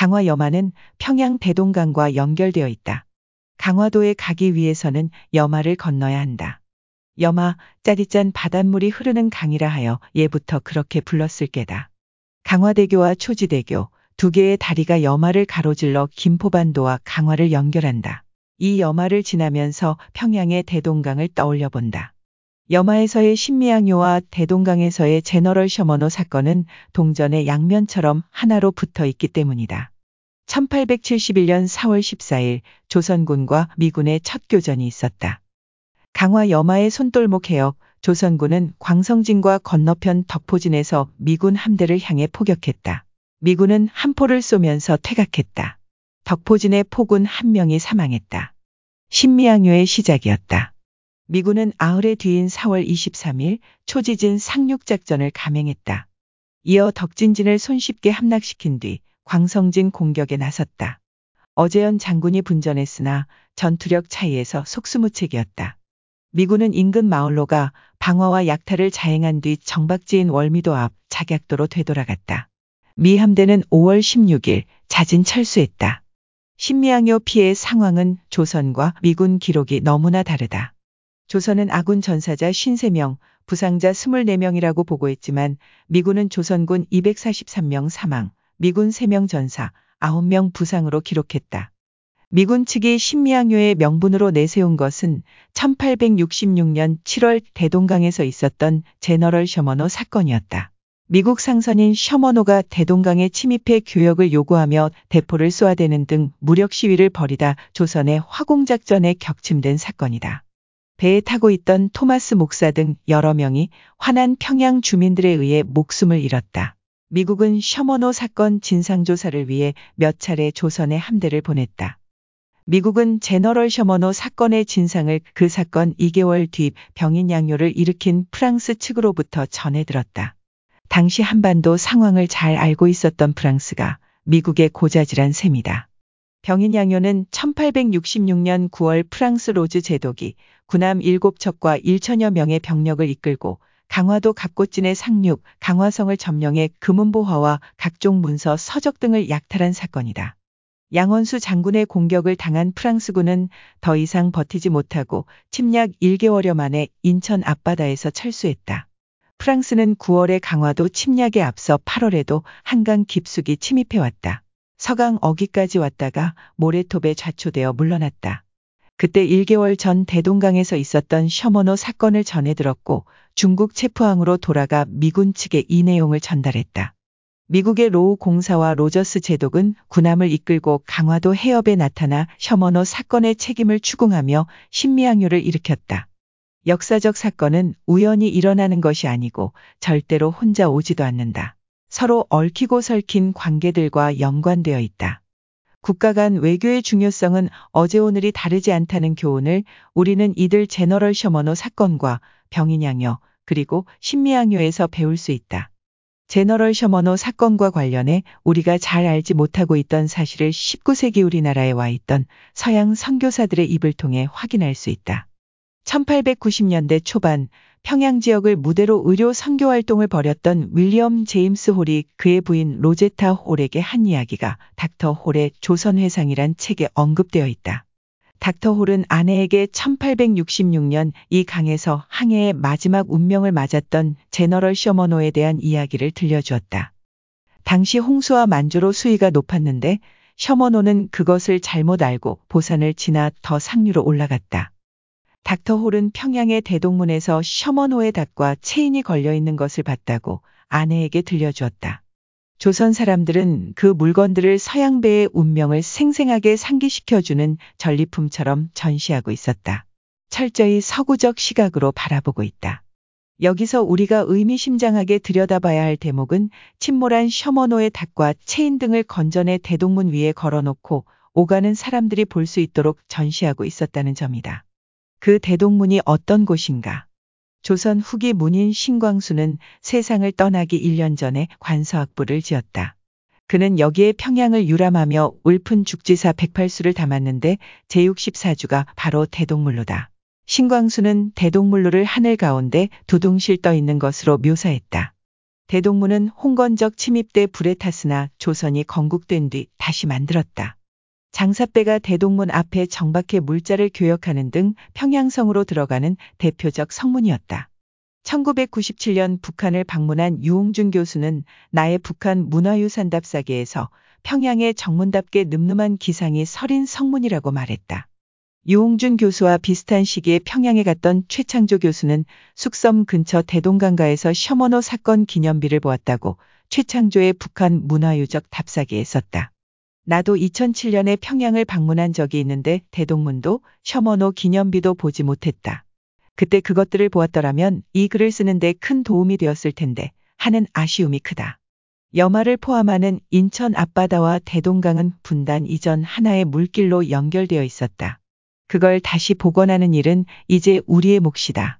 강화 여마는 평양 대동강과 연결되어 있다. 강화도에 가기 위해서는 여마를 건너야 한다. 여마, 짜릿짠 바닷물이 흐르는 강이라 하여 예부터 그렇게 불렀을 게다. 강화대교와 초지대교, 두 개의 다리가 여마를 가로질러 김포반도와 강화를 연결한다. 이 여마를 지나면서 평양의 대동강을 떠올려 본다. 여마에서의 신미양요와 대동강에서의 제너럴 셔머노 사건은 동전의 양면처럼 하나로 붙어 있기 때문이다. 1871년 4월 14일 조선군과 미군의 첫 교전이 있었다. 강화 여마의 손돌목 해역 조선군은 광성진과 건너편 덕포진에서 미군 함대를 향해 포격했다. 미군은 한 포를 쏘면서 퇴각했다. 덕포진의 포군 한 명이 사망했다. 신미양요의 시작이었다. 미군은 아흘의 뒤인 4월 23일 초지진 상륙작전을 감행했다. 이어 덕진진을 손쉽게 함락시킨 뒤 광성진 공격에 나섰다. 어제연 장군이 분전했으나 전투력 차이에서 속수무책이었다. 미군은 인근 마을로가 방어와 약탈을 자행한 뒤 정박지인 월미도 앞 작약도로 되돌아갔다. 미 함대는 5월 16일 자진 철수했다. 신미양요 피해 상황은 조선과 미군 기록이 너무나 다르다. 조선은 아군 전사자 53명, 부상자 24명이라고 보고했지만 미군은 조선군 243명 사망, 미군 3명 전사, 9명 부상으로 기록했다. 미군 측이 신미양요의 명분으로 내세운 것은 1866년 7월 대동강에서 있었던 제너럴 셔머노 사건이었다. 미국 상선인 셔머노가 대동강에 침입해 교역을 요구하며 대포를 쏘아대는 등 무력 시위를 벌이다 조선의 화공작전에 격침된 사건이다. 배에 타고 있던 토마스 목사 등 여러 명이 화난 평양 주민들에 의해 목숨을 잃었다. 미국은 셔머노 사건 진상조사를 위해 몇 차례 조선에 함대를 보냈다. 미국은 제너럴 셔머노 사건의 진상을 그 사건 2개월 뒤 병인 양요를 일으킨 프랑스 측으로부터 전해 들었다. 당시 한반도 상황을 잘 알고 있었던 프랑스가 미국의 고자질한 셈이다. 병인 양요는 1866년 9월 프랑스 로즈 제독이 군함 7척과 1천여 명의 병력을 이끌고 강화도 갑곶진에 상륙, 강화성을 점령해 금은보화와 각종 문서, 서적 등을 약탈한 사건이다. 양헌수 장군의 공격을 당한 프랑스군은 더 이상 버티지 못하고 침략 1개월여 만에 인천 앞바다에서 철수했다. 프랑스는 9월에 강화도 침략에 앞서 8월에도 한강 깊숙이 침입해왔다. 서강 어귀까지 왔다가 모래톱에 좌초되어 물러났다. 그때 1개월 전 대동강에서 있었던 셔먼호 사건을 전해 들었고 중국 체포항으로 돌아가 미군 측에 이 내용을 전달했다. 미국의 로우 공사와 로저스 제독은 군함을 이끌고 강화도 해협에 나타나 셔먼호 사건의 책임을 추궁하며 신미항요를 일으켰다. 역사적 사건은 우연히 일어나는 것이 아니고 절대로 혼자 오지도 않는다. 서로 얽히고 설킨 관계들과 연관되어 있다. 국가 간 외교의 중요성은 어제 오늘이 다르지 않다는 교훈을 우리는 이들 제너럴 셔머노 사건과 병인양요 그리고 신미양요에서 배울 수 있다. 제너럴 셔머노 사건과 관련해 우리가 잘 알지 못하고 있던 사실을 19세기 우리나라에 와 있던 서양 선교사들의 입을 통해 확인할 수 있다. 1890년대 초반 평양 지역을 무대로 의료 선교 활동을 벌였던 윌리엄 제임스 홀이 그의 부인 로제타 홀에게 한 이야기가 닥터 홀의 조선회상이란 책에 언급되어 있다. 닥터 홀은 아내에게 1866년 이 강에서 항해의 마지막 운명을 맞았던 제너럴 셔머노에 대한 이야기를 들려주었다. 당시 홍수와 만조로 수위가 높았는데 셔머노는 그것을 잘못 알고 보산을 지나 더 상류로 올라갔다. 닥터 홀은 평양의 대동문에서 셔머노의 닭과 체인이 걸려 있는 것을 봤다고 아내에게 들려주었다. 조선 사람들은 그 물건들을 서양배의 운명을 생생하게 상기시켜주는 전리품처럼 전시하고 있었다. 철저히 서구적 시각으로 바라보고 있다. 여기서 우리가 의미심장하게 들여다봐야 할 대목은 침몰한 셔머노의 닭과 체인 등을 건전의 대동문 위에 걸어놓고 오가는 사람들이 볼 수 있도록 전시하고 있었다는 점이다. 그 대동문이 어떤 곳인가? 조선 후기 문인 신광수는 세상을 떠나기 1년 전에 관서학부를 지었다. 그는 여기에 평양을 유람하며 울픈 죽지사 108수를 담았는데 제64주가 바로 대동물로다. 신광수는 대동물로를 하늘 가운데 두둥실 떠 있는 것으로 묘사했다. 대동문은 홍건적 침입 때 불에 탔으나 조선이 건국된 뒤 다시 만들었다. 장사배가 대동문 앞에 정박해 물자를 교역하는 등 평양성으로 들어가는 대표적 성문이었다. 1997년 북한을 방문한 유홍준 교수는 나의 북한 문화유산 답사기에서 평양의 정문답게 늠름한 기상이 서린 성문이라고 말했다. 유홍준 교수와 비슷한 시기에 평양에 갔던 최창조 교수는 숙섬 근처 대동강가에서 셔먼호 사건 기념비를 보았다고 최창조의 북한 문화유적 답사기에 썼다. 나도 2007년에 평양을 방문한 적이 있는데 대동문도 셔먼호 기념비도 보지 못했다. 그때 그것들을 보았더라면 이 글을 쓰는데 큰 도움이 되었을 텐데 하는 아쉬움이 크다. 여마를 포함하는 인천 앞바다와 대동강은 분단 이전 하나의 물길로 연결되어 있었다. 그걸 다시 복원하는 일은 이제 우리의 몫이다.